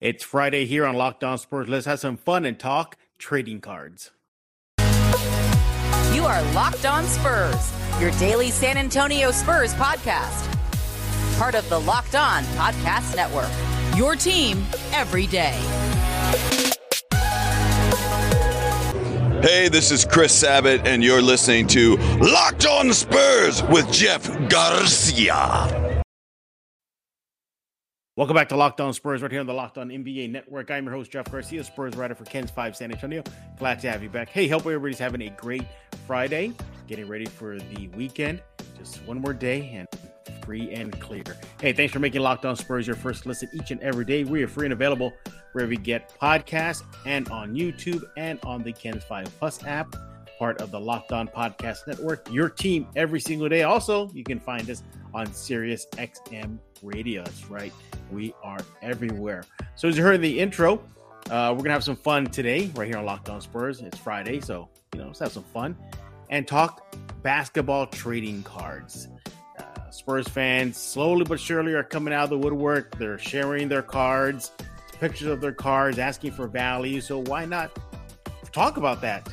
It's Friday here on Locked On Spurs. Let's have some fun and talk trading cards. You are Locked On Spurs, your daily San Antonio Spurs podcast. Part of the Locked On Podcast Network. Your team every day. Hey, this is Chris Sabat, and you're listening to Locked On Spurs with Jeff Garcia. Welcome back to Locked On Spurs, right here on the Locked On NBA Network. I'm your host, Jeff Garcia, Spurs writer for KENS 5 San Antonio. Glad to have you back. Hey, hope everybody's having a great Friday, getting ready for the weekend. Just one more day and free and clear. Hey, thanks for making Locked On Spurs your first listen each and every day. We are free and available wherever you get podcasts and on YouTube and on the KENS 5 Plus app, part of the Locked On Podcast Network. Your team every single day. Also, you can find us on Sirius XM Radio. That's right. We are everywhere. So, as you heard in the intro, uh, we're gonna have some fun today, right here on Locked On Spurs. It's Friday, so you know, let's have some fun and talk basketball trading cards. Uh, Spurs fans, slowly but surely, are coming out of the woodwork. They're sharing their cards, pictures of their cards, asking for value. So why not talk about that?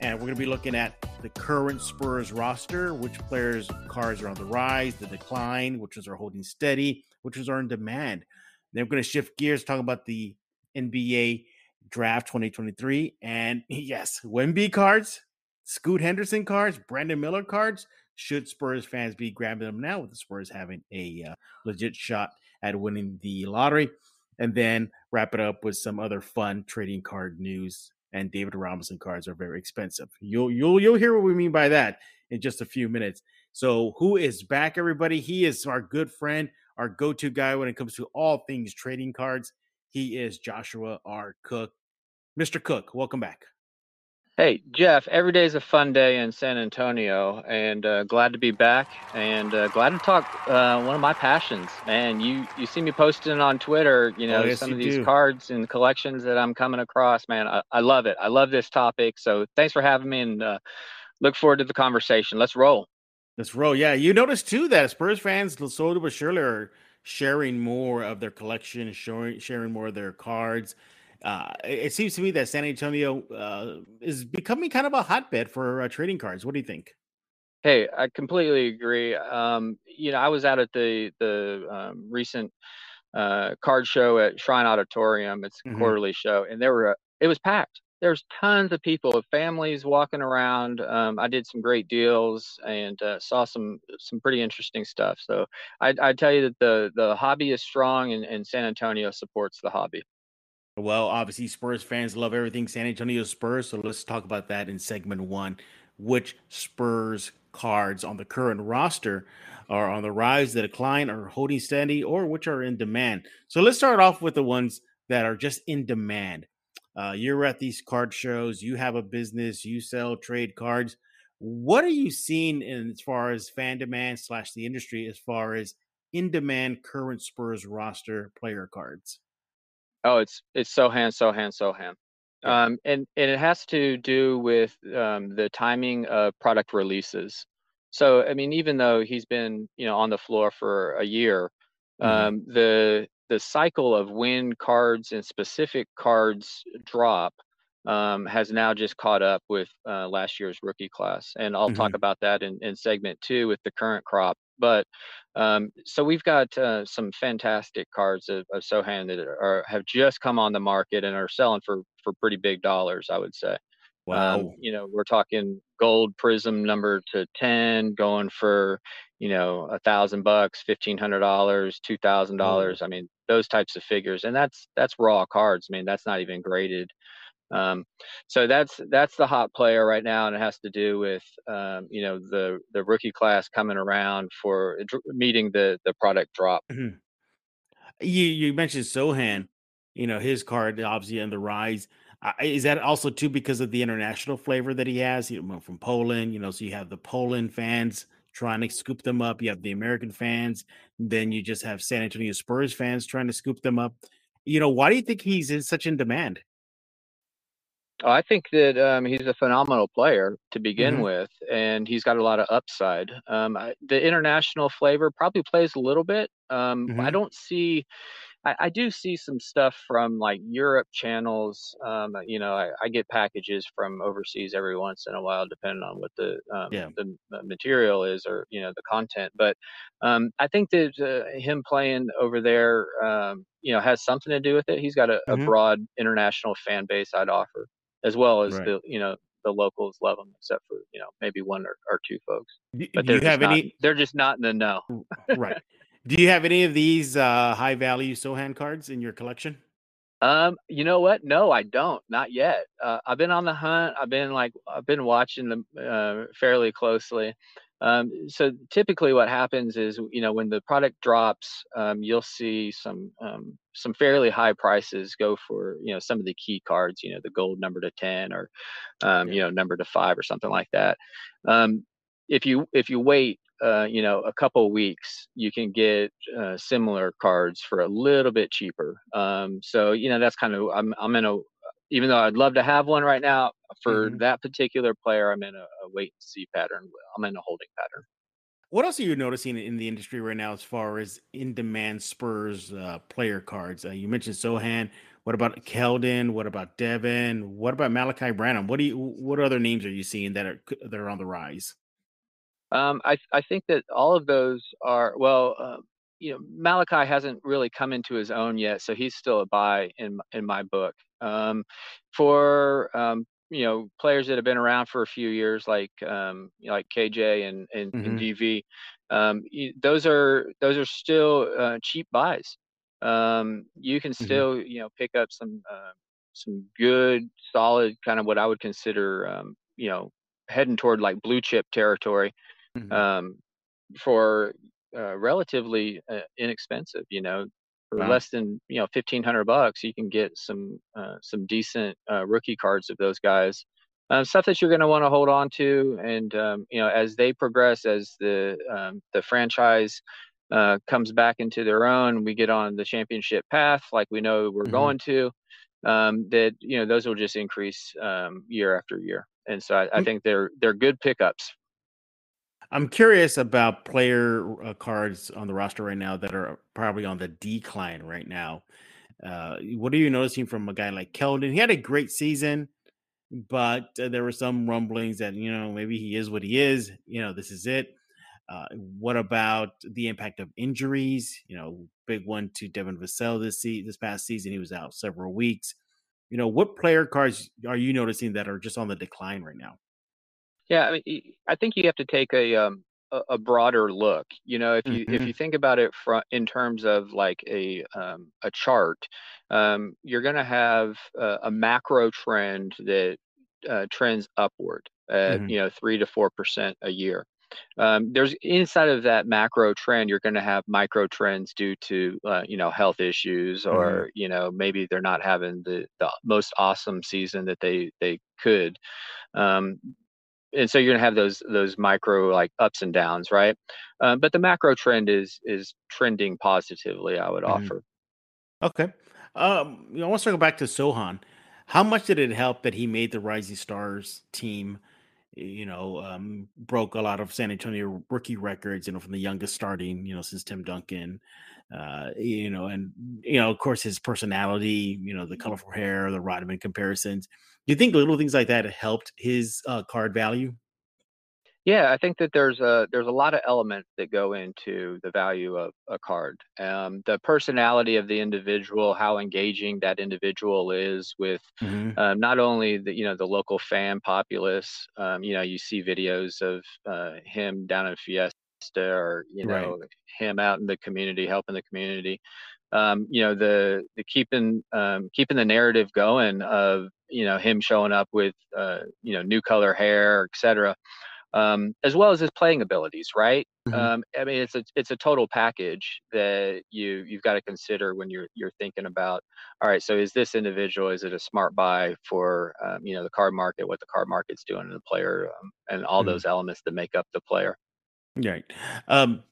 And we're to be looking at the current Spurs roster, which players' cards are on the rise, the decline, which ones are holding steady, which ones are in demand. Then we're going to shift gears, talk about the NBA draft 2023. And yes, Wemby cards, Scoot Henderson cards, Brandon Miller cards. Should Spurs fans be grabbing them now with the Spurs having a uh, legit shot at winning the lottery? And then wrap it up with some other fun trading card news and David Robinson cards are very expensive. You'll you'll you'll hear what we mean by that in just a few minutes. So who is back, everybody? He is our good friend, our go-to guy when it comes to all things trading cards. He is Joshua R. Cook. Mr. Cook, welcome back. Hey, Jeff, every day is a fun day in San Antonio, and uh, glad to be back, and uh, glad to talk uh, one of my passions. And you, you see me posting on Twitter, you know, oh, yes, some you of these do. cards and collections that I'm coming across. Man, I, I love it. I love this topic. So thanks for having me, and uh, look forward to the conversation. Let's roll. Let's roll. Yeah, you notice too that Spurs fans, slowly but surely, are sharing more of their collection, showing sharing more of their cards. Uh, it seems to me that San Antonio uh, is becoming kind of a hotbed for uh, trading cards. What do you think? Hey, I completely agree. Um, you know, I was out at the the um, recent uh, card show at Shrine Auditorium. It's a Mhm. quarterly show, and there were it was packed. There's tons of people, families walking around. Um, I did some great deals and uh, saw some some pretty interesting stuff. So I I tell you that the the hobby is strong, and, and San Antonio supports the hobby. Well, obviously, Spurs fans love everything San Antonio Spurs. So let's talk about that in segment one. Which Spurs cards on the current roster are on the rise, the decline, are holding steady, or which are in demand? So let's start off with the ones that are just in demand. Uh, you're at these card shows, you have a business, you sell trade cards. What are you seeing in as far as fan demand slash the industry as far as in demand current Spurs roster player cards? Oh, it's it's Sochan, Sochan, Sochan. Yeah. Um, and and it has to do with um, the timing of product releases. So I mean, even though he's been you know on the floor for a year, Mhm. um, the the cycle of when cards and specific cards drop um, has now just caught up with uh, last year's rookie class, and I'll talk Mhm. about that in, in segment two with the current crop. But um, so we've got uh, some fantastic cards of, of Sochan that are have just come on the market and are selling for for pretty big dollars, I would say. Wow. Um, you know, we're talking gold prism number to 10 going for, you know, a thousand bucks, fifteen hundred dollars, two thousand dollars. I mean, those types of figures. And that's that's raw cards. I mean, that's not even graded. Um, so that's that's the hot player right now, and it has to do with um, you know the the rookie class coming around for meeting the the product drop. Mhm. You you mentioned Sochan, you know, his card obviously on the rise. Uh, is that also too because of the international flavor that he has? You know, from Poland, you know, so you have the Poland fans trying to scoop them up. You have the American fans. Then you just have San Antonio Spurs fans trying to scoop them up. You know, why do you think he's in such in demand? Oh, I think that um, he's a phenomenal player to begin Mhm. with, and he's got a lot of upside. Um, I, the international flavor probably plays a little bit. Um, I Mhm. don't see I, I, do see some stuff from like Europe channels. Um, you know, I, I, get packages from overseas every once in a while, depending on what the um, yeah. the material is or you know the content. But um, I think that uh, him playing over there, um, you know, has something to do with it. He's got a, mm-hmm. a broad international fan base. I'd offer as well as right. the you know the locals love them, except for you know maybe one or, or two folks. But do you have not. They're just not in the know. right. Do you have any of these uh, high value Sochan cards in your collection? Um, you know what? No, I don't. Not yet. Uh, I've been on the hunt. I've been like I've been watching them uh, fairly closely. Um, so typically, what happens is, you know, when the product drops, um, you'll see some um, some fairly high prices go for, you know, some of the key cards. You know, the gold number to ten, or um, you know, number to five, or something like that. Um, if you if you wait, uh, you know, a couple weeks, you can get uh, similar cards for a little bit cheaper. Um, so you know, that's kind of I'm I'm in a even though I'd love to have one right now, for mm-hmm. that particular player, I'm in a, a, wait and see pattern. I'm in a holding pattern. What else are you noticing in the industry right now as far as in demand Spurs uh, player cards? Uh, you mentioned Sochan. What about Keldon? What about Devin? What about Malachi Branham? What do you? What other names are you seeing that are that are on the rise? Um, I I think that all of those are well. Uh, you know, Malachi hasn't really come into his own yet, so he's still a buy in in my book. Um, for um, you know players that have been around for a few years, like um, like KJ and and, mm-hmm. and DV, um, those are those are still uh, cheap buys. Um, you can mm-hmm. still mm-hmm. you know pick up some uh, some good solid kind of what I would consider um, you know heading toward like blue chip territory mm-hmm. um, for uh, relatively uh, inexpensive. You know, for wow. less than you know fifteen hundred bucks, you can get some uh, some decent uh, rookie cards of those guys. Um, stuff that you're going to want to hold on to, and um, you know as they progress, as the um, the franchise uh, comes back into their own, we get on the championship path, like we know we're mm-hmm. going to. Um, that you know those will just increase um, year after year, and so I, I mm. think they're they're good pickups I'm curious about player uh, cards on the roster right now that are probably on the decline right now. Uh, what are you noticing from a guy like Keldon? He had a great season, but uh, there were some rumblings that you know maybe he is what he is. You know, this is it. Uh, what about the impact of injuries? You know, big one to Devin Vassell this se- this past season. He was out several weeks. You know, what player cards are you noticing that are just on the decline right now? Yeah, I mean, I think you have to take a um, a, broader look. You know, if you mm-hmm. if you think about it from in terms of like a um, a chart, um, you're going to have a, a, macro trend that uh, trends upward at mm-hmm. you know three to four percent a year. Um, there's inside of that macro trend, you're going to have micro trends due to uh, you know health issues, or mm-hmm. you know maybe they're not having the, the most awesome season that they they could. Um, and so you're gonna have those those micro like ups and downs, right? Uh, but the macro trend is is trending positively. I would mm-hmm. offer. Okay. Um, you know, I want to go back to Sochan. How much did it help that he made the Rising Stars team? You know, um, broke a lot of San Antonio rookie records. You know, from the youngest starting, you know, since Tim Duncan. Uh, you know, and you know, of course, his personality. You know, the colorful hair, the Rodman comparisons you think little things like that helped his uh, card value? Yeah, I think that there's a there's a lot of elements that go into the value of a card. Um, the personality of the individual, how engaging that individual is with mm-hmm. um, not only the you know the local fan populace. Um, you know, you see videos of uh, him down in Fiesta, or you know right. him out in the community helping the community um, you know the the keeping um, keeping the narrative going of you know him showing up with uh, you know new color hair, etc. Um, as well as his playing abilities, right? Mm-hmm. Um, I mean, it's a it's a total package that you you've got to consider when you're you're thinking about. All right, so is this individual? Is it a smart buy for um, you know the card market? What the card market's doing to the player, um, and all mm-hmm. those elements that make up the player. Right. Um,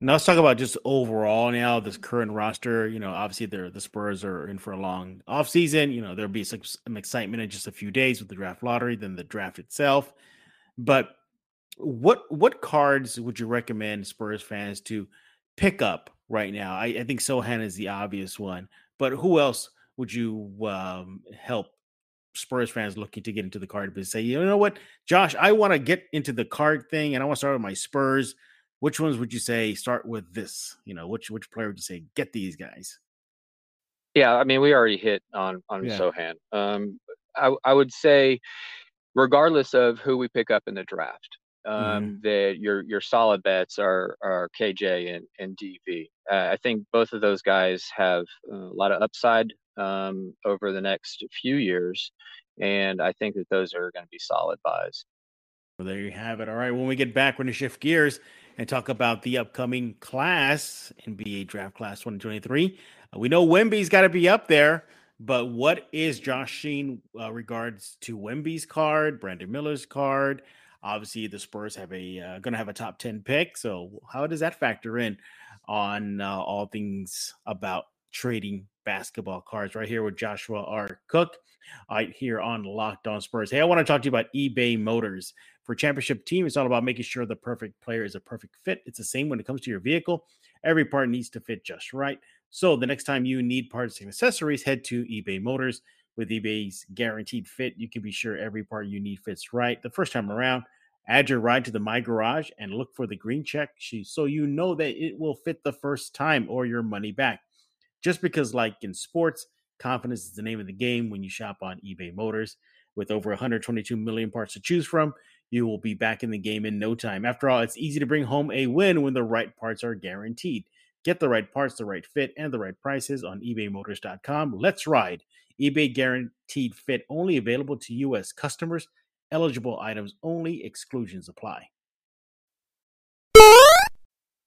now let's talk about just overall now this current roster. You know, obviously the the Spurs are in for a long offseason. You know, there'll be some, some excitement in just a few days with the draft lottery, then the draft itself. But what what cards would you recommend Spurs fans to pick up right now. I, I think Sochan is the obvious one, but who else would you um, help Spurs fans looking to get into the card business say, you know what, Josh, I want to get into the card thing and I want to start with my Spurs. Which ones would you say start with this? You know, which which player would you say get these guys? Yeah, I mean, we already hit on on yeah. Sochan. Um, I I would say, regardless of who we pick up in the draft, um, mm-hmm. that your your solid bets are are KJ and and DV. Uh, I think both of those guys have a lot of upside um, over the next few years, and I think that those are going to be solid buys. Well, there you have it. All right, when we get back, when we're going to shift gears and talk about the upcoming class, NBA Draft Class 2023. Uh, we know Wemby's got to be up there. But what is Josh Sheen uh, regards to Wemby's card, Brandon Miller's card, Obviously, the Spurs have a uh, going to have a top ten pick. So how does that factor in on uh, all things about trading basketball cards? Right here with Joshua R. Cook, right here on Locked On Spurs. Hey, I want to talk to you about eBay Motors. For championship team, it's all about making sure the perfect player is a perfect fit. It's the same when it comes to your vehicle. Every part needs to fit just right. So the next time you need parts and accessories, head to eBay Motors. With eBay's guaranteed fit, you can be sure every part you need fits right the first time around. Add your ride to the My Garage and look for the green check so you know that it will fit the first time or your money back. Just because, like in sports, confidence is the name of the game when you shop on eBay Motors. With over 122 million parts to choose from, you will be back in the game in no time. After all, it's easy to bring home a win when the right parts are guaranteed. Get the right parts, the right fit, and the right prices on ebaymotors.com. Let's ride eBay guaranteed fit only available to U.S. customers. Eligible items only, exclusions apply.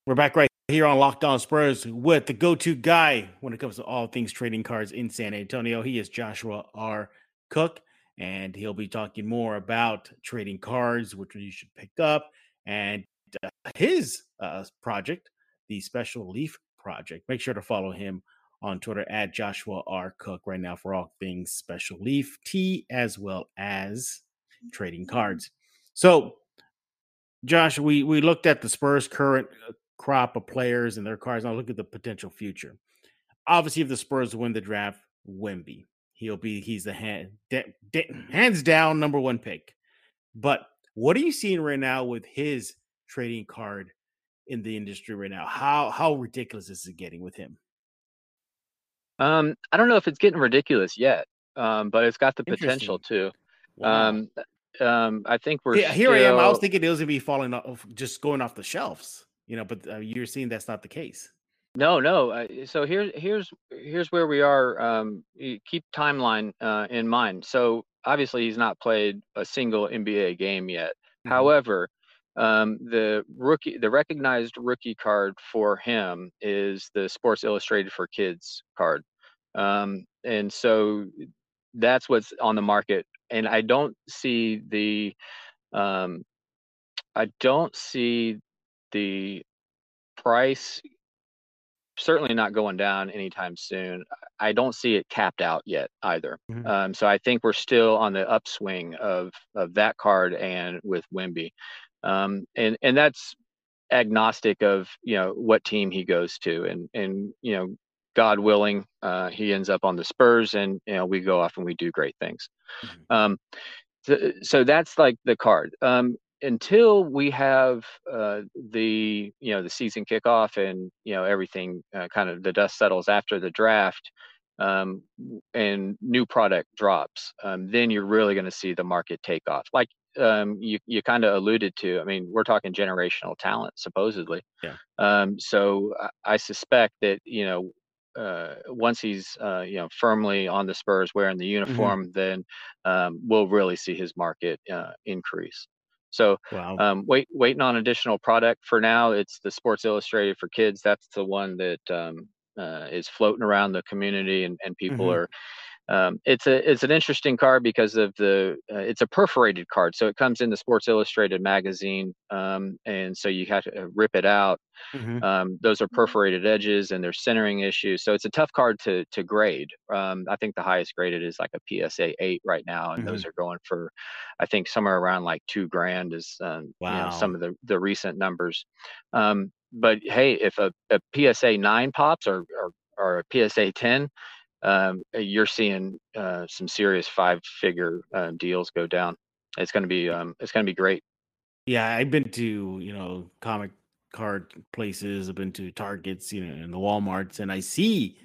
We're back right here on Locked On Spurs with the go to guy when it comes to all things trading cards in San Antonio. He is Joshua R. Cook, and he'll be talking more about trading cards, which you should pick up, and uh, his uh, project, the Special Leaf Project. Make sure to follow him on Twitter at Joshua R. Cook right now for all things special leaf tea as well as trading cards. So, Josh, we we looked at the Spurs' current uh, crop of players and their cards. Now look at the potential future. Obviously, if the Spurs win the draft, Wemby, he'll be he's the hand, de, de, hands down number one pick. But what are you seeing right now with his trading card in the industry right now? How how ridiculous is it getting with him? Um, I don't know if it's getting ridiculous yet, um, but it's got the potential to. Wow. Um, um, I think we're yeah, here. I am. I was thinking it was gonna be falling off, just going off the shelves, you know. But uh, you're seeing that's not the case. No, no. Uh, so here's here's here's where we are. Um, keep timeline uh, in mind. So obviously he's not played a single NBA game yet. Mm-hmm. However, um, the rookie, the recognized rookie card for him is the Sports Illustrated for Kids card. Um, and so that's what's on the market. And I don't see the, um, I don't see the price certainly not going down anytime soon. I don't see it capped out yet either. Mm-hmm. Um, so I think we're still on the upswing of of that card and with Wemby, um, and and that's agnostic of you know what team he goes to, and and you know God willing, uh, he ends up on the Spurs, and you know we go off and we do great things. Mm-hmm. Um, so, so, that's like the card. Um, until we have uh, the you know the season kickoff and you know everything uh, kind of the dust settles after the draft um, and new product drops, um, then you're really going to see the market take off. Like um, you you kind of alluded to. I mean, we're talking generational talent, supposedly. Yeah. Um, so I, I suspect that you know uh, once he's uh, you know firmly on the Spurs wearing the mm-hmm. uniform, mm-hmm. then um, we'll really see his market uh, increase. So wow. um, wait, waiting on additional product for now. It's the Sports Illustrated for kids. That's the one that um, uh, is floating around the community, and, and people mm-hmm. are um, it's a it's an interesting card because of the uh, it's a perforated card, so it comes in the Sports Illustrated magazine, um, and so you have to rip it out. Mm-hmm. Um, those are mm-hmm. perforated edges, and there's centering issues, so it's a tough card to to grade. Um, I think the highest graded is like a PSA eight right now, and mm-hmm. those are going for, I think somewhere around like two grand is um, wow. you know, some of the the recent numbers. Um, but hey, if a, a PSA nine pops or, or or a PSA ten, um, you're seeing uh, some serious five figure uh, deals go down. It's going to be um, it's going to be great. Yeah, I've been to you know comic card places. I've been to Targets, you know, and the WalMarts, and I see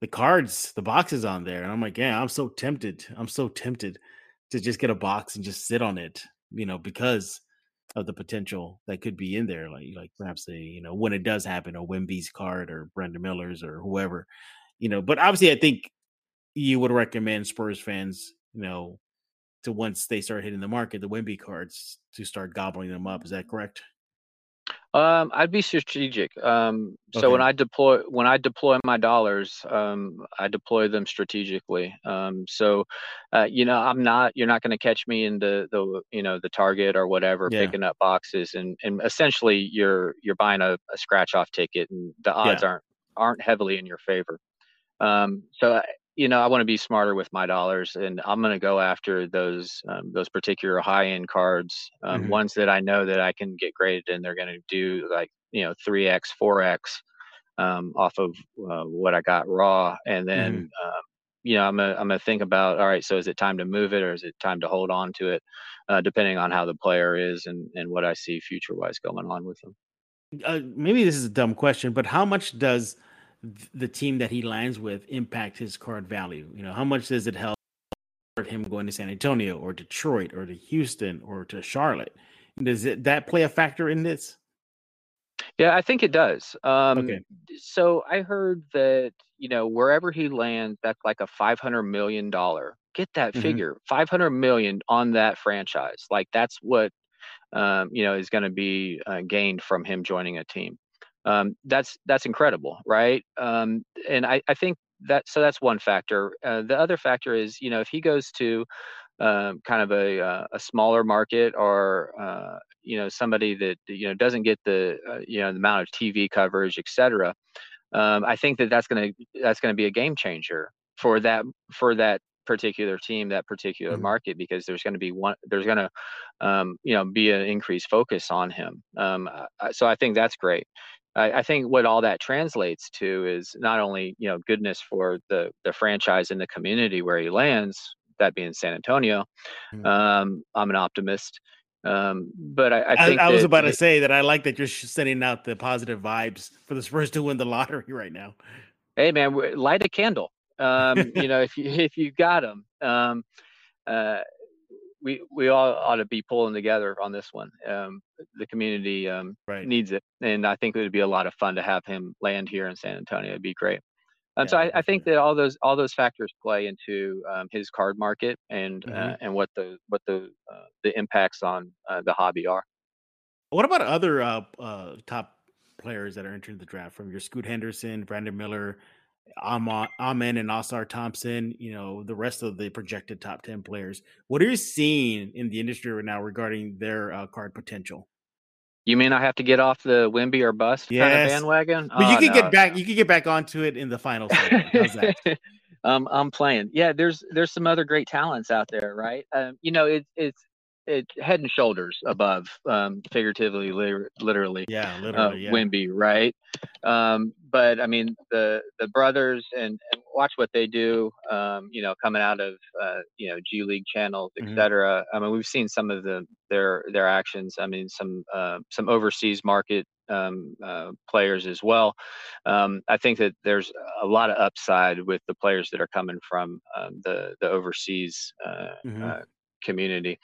the cards, the boxes on there, and I'm like, yeah, I'm so tempted. I'm so tempted to just get a box and just sit on it, you know, because of the potential that could be in there, like like perhaps a you know when it does happen, a Wemby's card or Brandon Miller's or whoever, you know. But obviously, I think you would recommend Spurs fans, you know, to once they start hitting the market, the Wemby cards to start gobbling them up. Is that correct? Um, I'd be strategic. Um, so when I deploy when I deploy my dollars, um, I deploy them strategically. Um, so, uh, you know, I'm not you're not going to catch me in the the you know the Target or whatever Yeah. picking up boxes and and essentially you're you're buying a, a scratch off ticket and the odds Yeah. aren't aren't heavily in your favor. Um, so I- you know, I want to be smarter with my dollars, and I'm going to go after those um, those particular high end cards, um, Mhm. ones that I know that I can get graded, and they're going to do like you know three x, four x um, off of uh, what I got raw, and then um, you know I'm gonna I'm gonna think about all right, so is it time to move it or is it time to hold on to it, uh, depending on how the player is and and what I see future wise going on with them. uh, maybe this is a dumb question, but how much does the team that he lands with impact his card value? You know, how much does it help him going to San Antonio or Detroit or to Houston or to Charlotte? Does it that play a factor in this? Yeah, I think it does. Um, Okay. So I heard that you know wherever he lands, that's like a five hundred million dollar. Get that Mhm. figure, five hundred million on that franchise. Like that's what um, you know is going to be uh, gained from him joining a team. Um, that's that's incredible, right? Um, and I, I think that so that's one factor. Uh, the other factor is you know if he goes to um, kind of a uh, a smaller market or uh, you know somebody that you know doesn't get the uh, you know the amount of TV coverage, et cetera. Um, I think that that's going to that's going to be a game changer for that for that particular team, that particular Mhm. market, because there's going to be one there's going to um, you know be an increased focus on him. Um, so I think that's great. I, I think what all that translates to is not only you know goodness for the the franchise and the community where he lands, that being San Antonio. Mhm. Um, I'm an optimist, um, but I, I I, think I was that about to it- say that I like that you're sending out the positive vibes for the Spurs to win the lottery right now. hey man, light a candle. Um, you know, if you if you got them, um, uh, we we all ought to be pulling together on this one. Um, the community um, Right. needs it, and I think it would be a lot of fun to have him land here in San Antonio. It'd be great. Um, so I, I think definitely. that all those all those factors play into um, his card market and uh, Mhm. and what the what the uh, the impacts on uh, the hobby are. What about other uh, uh, top players that are entering the draft from your Scoot Henderson, Brandon Miller, Amen, and Ausar Thompson? You know, the rest of the projected top 10 players. What are you seeing in the industry right now regarding their uh, card potential? You mean I have to get off the Wemby or bust kind of bandwagon? But you Oh, can no, get back. You can get back onto it in the final segment. How's that? um, I'm playing. Yeah, there's there's some other great talents out there, right? Um, you know, it's it's it's head and shoulders above, um, figuratively, liter- literally, Yeah, uh, literally. Yeah. Wemby, right? Um, but I mean, the the brothers and, and watch what they do. Um, you know, coming out of uh, you know G League channels, etc. I mean, we've seen some of the their their actions. I mean, some uh, some overseas market um, uh, players as well. Um, I think that there's a lot of upside with the players that are coming from um, the the overseas uh, Mhm. uh, community,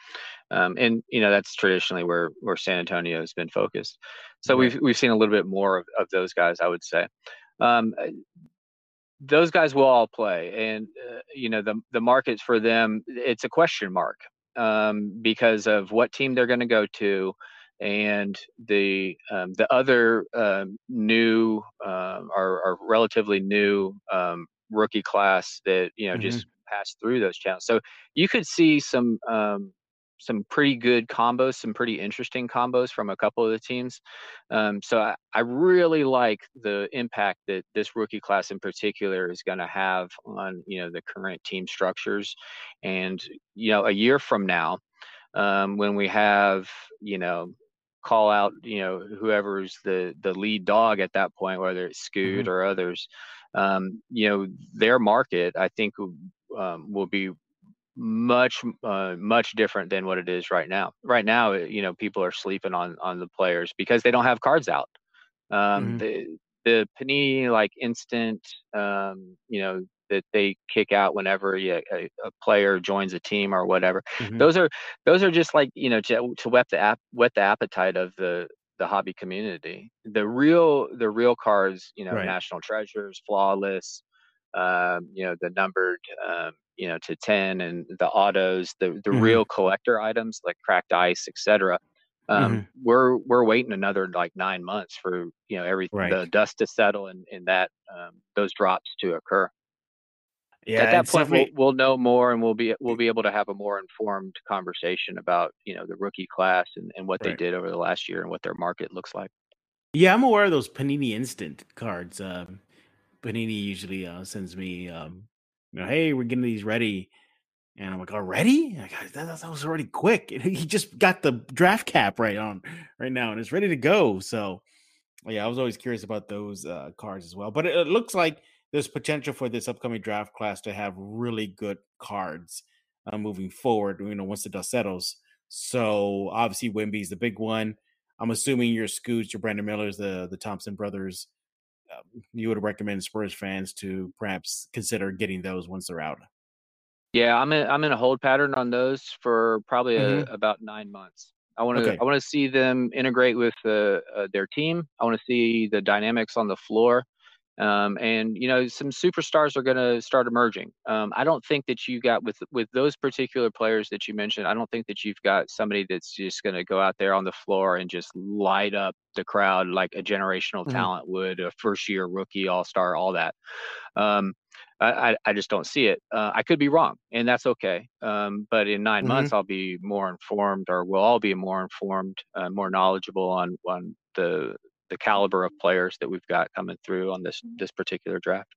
um, and you know that's traditionally where where San Antonio has been focused. So Right. we've we've seen a little bit more of, of those guys, I would say. Um, uh, those guys will all play, and uh, you know the the markets for them, it's a question mark um, because of what team they're going to go to, and the um, the other um, new um, or, or relatively new um, rookie class that you know Mhm. just passed through those channels. So you could see some um, some pretty good combos, some pretty interesting combos from a couple of the teams. Um, so I, I really like the impact that this rookie class in particular is going to have on you know the current team structures, and you know a year from now, um, when we have you know call out, you know, whoever's the the lead dog at that point, whether it's Scoot mm-hmm. or others. Um, you know, their market, I think, um, will be much uh, much different than what it is right now. Right now, you know, people are sleeping on on the players because they don't have cards out. Um, mm-hmm. The the Panini like instant, um, you know, that they kick out whenever a, a, player joins a team or whatever. Mm-hmm. Those are those are just like you know to, to whet the ap- whet the appetite of the the hobby community. The real the real cards, you know, right. national treasures, flawless, um, you know, the numbered, um, you know, to ten, and the autos, the the mm-hmm. real collector items like cracked ice, etc. Um, mm-hmm. We're we're waiting another like nine months for you know every right. the dust to settle and, and that um, those drops to occur yeah, at that point we'll, we'll know more and we'll be we'll be able to have a more informed conversation about you know the rookie class and, and what right. they did over the last year and what their market looks like yeah i'm aware of those panini instant cards um, panini usually uh, sends me um, you know hey we're getting these ready and i'm like already that, that was already quick he just got the draft cap right on right now and it's ready to go so yeah i was always curious about those uh, cards as well but it, it looks like there's potential for this upcoming draft class to have really good cards uh, moving forward. You know, once the dust settles. So obviously, Wemby's the big one. I'm assuming your Scoots, your Brandon Millers, the the Thompson brothers. Uh, you would recommend Spurs fans to perhaps consider getting those once they're out. Yeah, I'm in I'm in a hold pattern on those for probably mm-hmm. a, about nine months. I want to okay. I want to see them integrate with uh, uh, their team. I want to see the dynamics on the floor. Um, and you know some superstars are going to start emerging. Um, I don't think that you got with with those particular players that you mentioned. I don't think that you've got somebody that's just going to go out there on the floor and just light up the crowd like a generational mm-hmm. talent would, a first year rookie, all star, all that. Um, I, I just don't see it. Uh, I could be wrong, and that's okay. Um, but in 9 mm-hmm. months, I'll be more informed, or we'll all be more informed, uh, more knowledgeable on on the the caliber of players that we've got coming through on this this particular draft.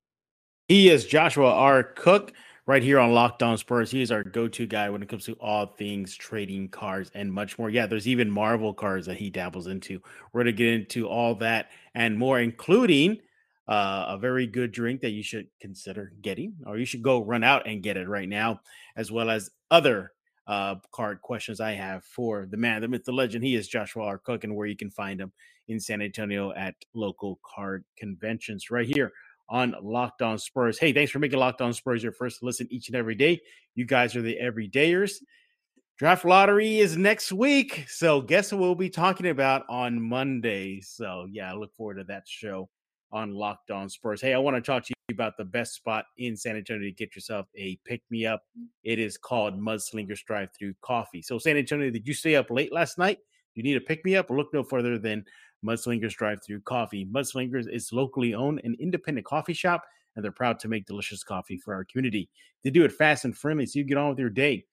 He is Joshua R. Cook right here on Locked On Spurs. He is our go-to guy when it comes to all things trading cards and much more. Yeah, there's even Marvel cards that he dabbles into. We're going to get into all that and more, including uh, a very good drink that you should consider getting, or you should go run out and get it right now, as well as other uh, card questions I have for the man, the myth, the legend. He is Joshua R. Cook, and where you can find him in San Antonio at local card conventions right here on Locked On Spurs. Hey, thanks for making Locked On Spurs your first listen each and every day. You guys are the everydayers. Draft lottery is next week. So, guess what we'll be talking about on Monday? So, yeah, I look forward to that show on Locked On Spurs. Hey, I want to talk to you about the best spot in San Antonio to get yourself a pick me up. It is called Mudslingers Drive Through Coffee. So, San Antonio, did you stay up late last night? You need a pick me up? Look no further than Mudslingers Drive Through Coffee. Mudslingers is locally owned and independent coffee shop, and they're proud to make delicious coffee for our community. They do it fast and friendly, so you get on with your day.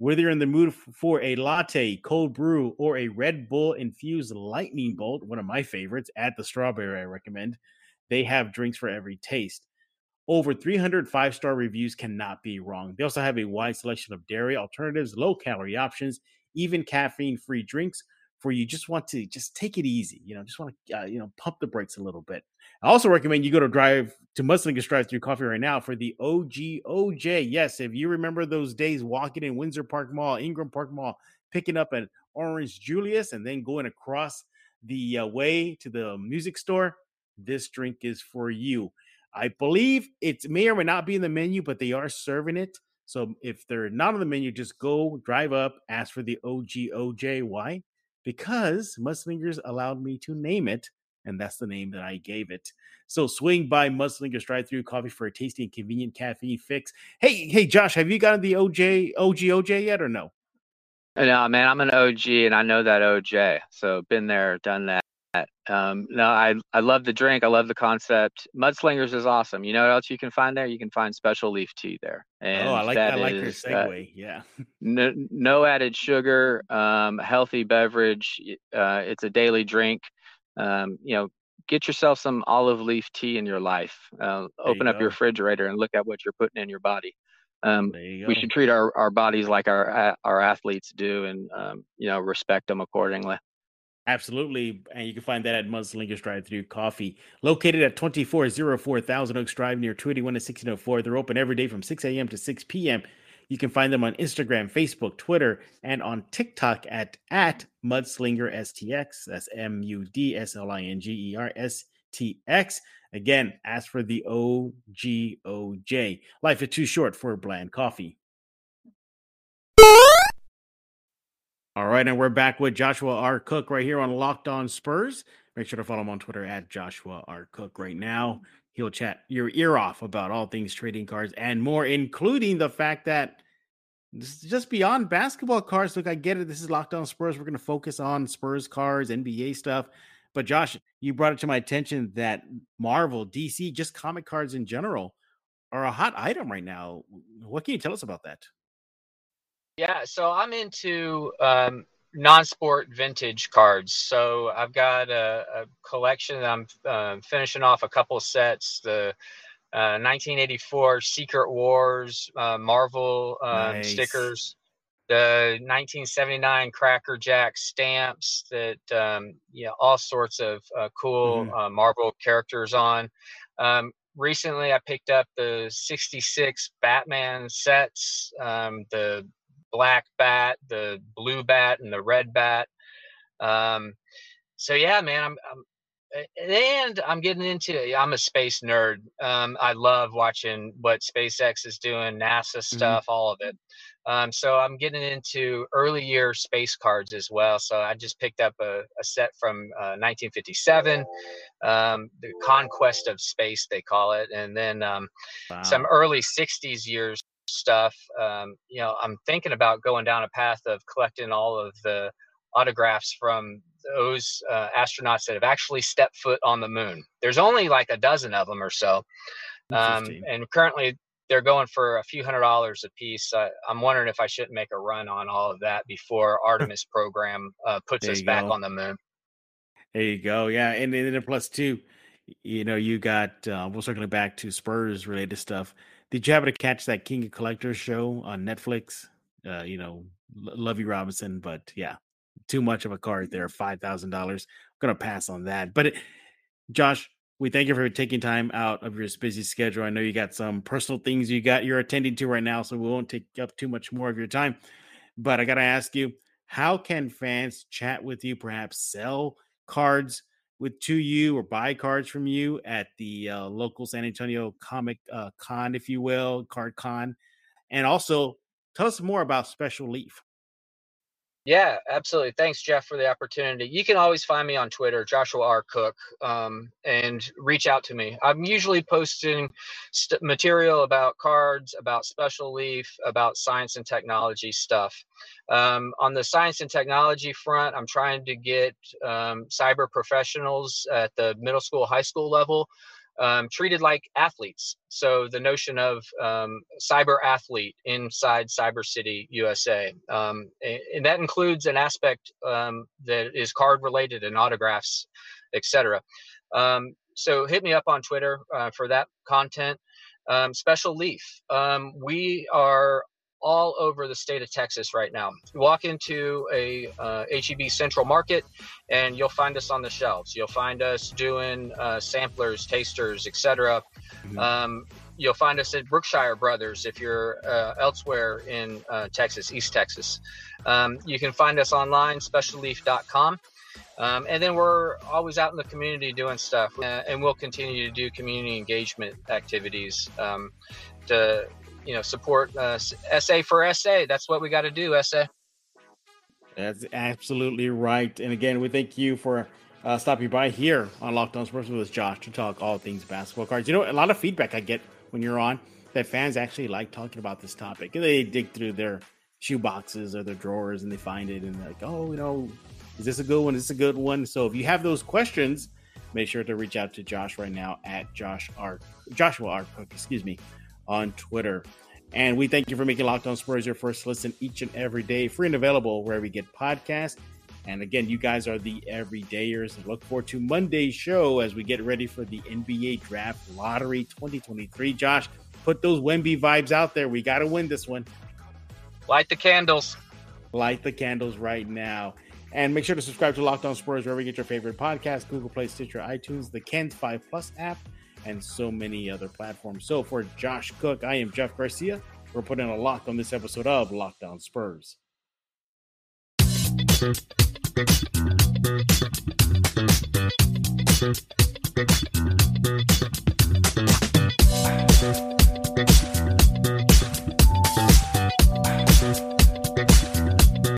Whether you're in the mood for a latte, cold brew, or a Red Bull infused lightning bolt, one of my favorites, add the strawberry, I recommend. They have drinks for every taste. Over 300 five star reviews cannot be wrong. They also have a wide selection of dairy alternatives, low calorie options, even caffeine free drinks for you just want to just take it easy, you know, just want to, uh, you know, pump the brakes a little bit. I also recommend you go to drive to Mudslingers Drive Through Coffee right now for the OG OJ. Yes, if you remember those days walking in Windsor Park Mall, Ingram Park Mall, picking up an Orange Julius and then going across the uh, way to the music store, this drink is for you. I believe it may or may not be in the menu, but they are serving it. So if they're not on the menu, just go drive up, ask for the OG OJ. Why? Because Mudslingers allowed me to name it, and that's the name that I gave it. So swing by Mudslingers Drive Through Coffee for a tasty and convenient caffeine fix. Hey, hey, Josh, have you gotten the OJ OG OJ yet or no? No, man, I'm an OG and I know that OJ. So been there, done that. Um, no, I I love the drink. I love the concept. Mudslingers is awesome. You know what else you can find there? You can find special leaf tea there. And oh, I like that. I like your uh, segue. Uh, yeah. No, no added sugar. Um, healthy beverage. Uh, it's a daily drink. Um, you know, get yourself some olive leaf tea in your life. Uh, open you up go. your refrigerator and look at what you're putting in your body. Um, you we should treat our, our bodies like our our athletes do, and um, you know respect them accordingly. Absolutely. And you can find that at Mudslingers Drive Through Coffee, located at 2404 Thousand Oaks Drive near 281 and 1604. They're open every day from 6 a.m. to 6 p.m. You can find them on Instagram, Facebook, Twitter, and on TikTok at, at Mudslinger STX. That's M U D S L I N G E R S T X. Again, ask for the O G O J. Life is too short for bland coffee. All right, and we're back with Joshua R. Cook right here on Locked On Spurs. Make sure to follow him on Twitter at Joshua R. Cook right now. He'll chat your ear off about all things trading cards and more, including the fact that this is just beyond basketball cards. Look, I get it. This is Locked On Spurs. We're going to focus on Spurs cards, NBA stuff. But Josh, you brought it to my attention that Marvel, DC, just comic cards in general are a hot item right now. What can you tell us about that? Yeah, so I'm into um, non-sport vintage cards. So I've got a, a collection. I'm uh, finishing off a couple sets. The uh, 1984 Secret Wars uh, Marvel um, nice. stickers. The 1979 Cracker Jack stamps that um, you know all sorts of uh, cool mm-hmm. Uh, Marvel characters on. Um, recently, I picked up the 66 Batman sets. Um, the black bat, the blue bat, and the red bat. Um, so yeah, man, I'm, I'm and I'm getting into. I'm a space nerd. Um, I love watching what SpaceX is doing, NASA mm-hmm. stuff, mm-hmm. all of it. Um, so I'm getting into early year space cards as well. So I just picked up a, a set from uh, 1957, um, the Conquest of Space they call it, and then um, wow. some early 60s years stuff, um, you know, I'm thinking about going down a path of collecting all of the autographs from those uh, astronauts that have actually stepped foot on the moon. There's only like a dozen of them or so. Um, and currently they're going for a few hundred dollars a piece. Uh, I'm wondering if I shouldn't make a run on all of that before Artemis program uh, puts us back on the moon. There you go. Yeah. And then plus two, you know, you got, uh, we'll circling back to Spurs related stuff. Did you happen to catch that King of Collectors show on Netflix? Uh, you know, Lovey Robinson, but yeah, too much of a card there. Five thousand dollars. I'm gonna pass on that. But it, Josh, we thank you for taking time out of your busy schedule. I know you got some personal things you got you're attending to right now, so we won't take up too much more of your time. But I gotta ask you, how can fans chat with you? Perhaps sell cards with to you or buy cards from you at the uh, local San Antonio Comic uh, Con, if you will, Card Con, and also tell us more about Special Leaf. Yeah, absolutely. Thanks, Jeff, for the opportunity. You can always find me on Twitter, Joshua R. Cook, um, and reach out to me. I'm usually posting st- material about cards, about special leaf, about science and technology stuff. Um, on the science and technology front, I'm trying to get um, cyber professionals at the middle school, high school level um, treated like athletes. So the notion of um, cyber athlete inside Cyber City USA, um, and that includes an aspect um, that is card related and autographs, etc. Um, so hit me up on Twitter uh, for that content. Um, Special Leaf. we are all over the state of Texas right now. You walk into a uh, HEB Central Market, and you'll find us on the shelves. You'll find us doing uh, samplers, tasters, etc. Mm-hmm. Um, you'll find us at Brookshire Brothers if you're uh, elsewhere in uh, Texas, East Texas. Um, you can find us online, specialleaf.com. Um, and then we're always out in the community doing stuff, uh, and we'll continue to do community engagement activities um, to you know support uh, SA for SA. That's what we got to do, SA. That's absolutely right. And again, we thank you for uh, stopping by here on Locked On Spurs with Josh to talk all things basketball cards. You know, a lot of feedback I get when you're on that fans actually like talking about this topic. They dig through their shoe boxes or their drawers and they find it and they're like, oh, you know, is this a good one? Is this a good one? So if you have those questions, make sure to reach out to Josh right now at Josh R Joshua R Cook, excuse me, on Twitter. And we thank you for making Locked On Spurs your first listen each and every day, free and available wherever you get podcasts. And again, you guys are the everydayers. And look forward to Monday's show as we get ready for the NBA Draft Lottery 2023. Josh, put those Wemby vibes out there. We got to win this one. Light the candles. Light the candles right now. And make sure to subscribe to Locked On Spurs wherever you get your favorite podcast, Google Play, Stitcher, iTunes, the Kens 5 Plus app, and so many other platforms. So for Josh Cook, I am Jeff Garcia. We're putting a lock on this episode of Locked On Spurs.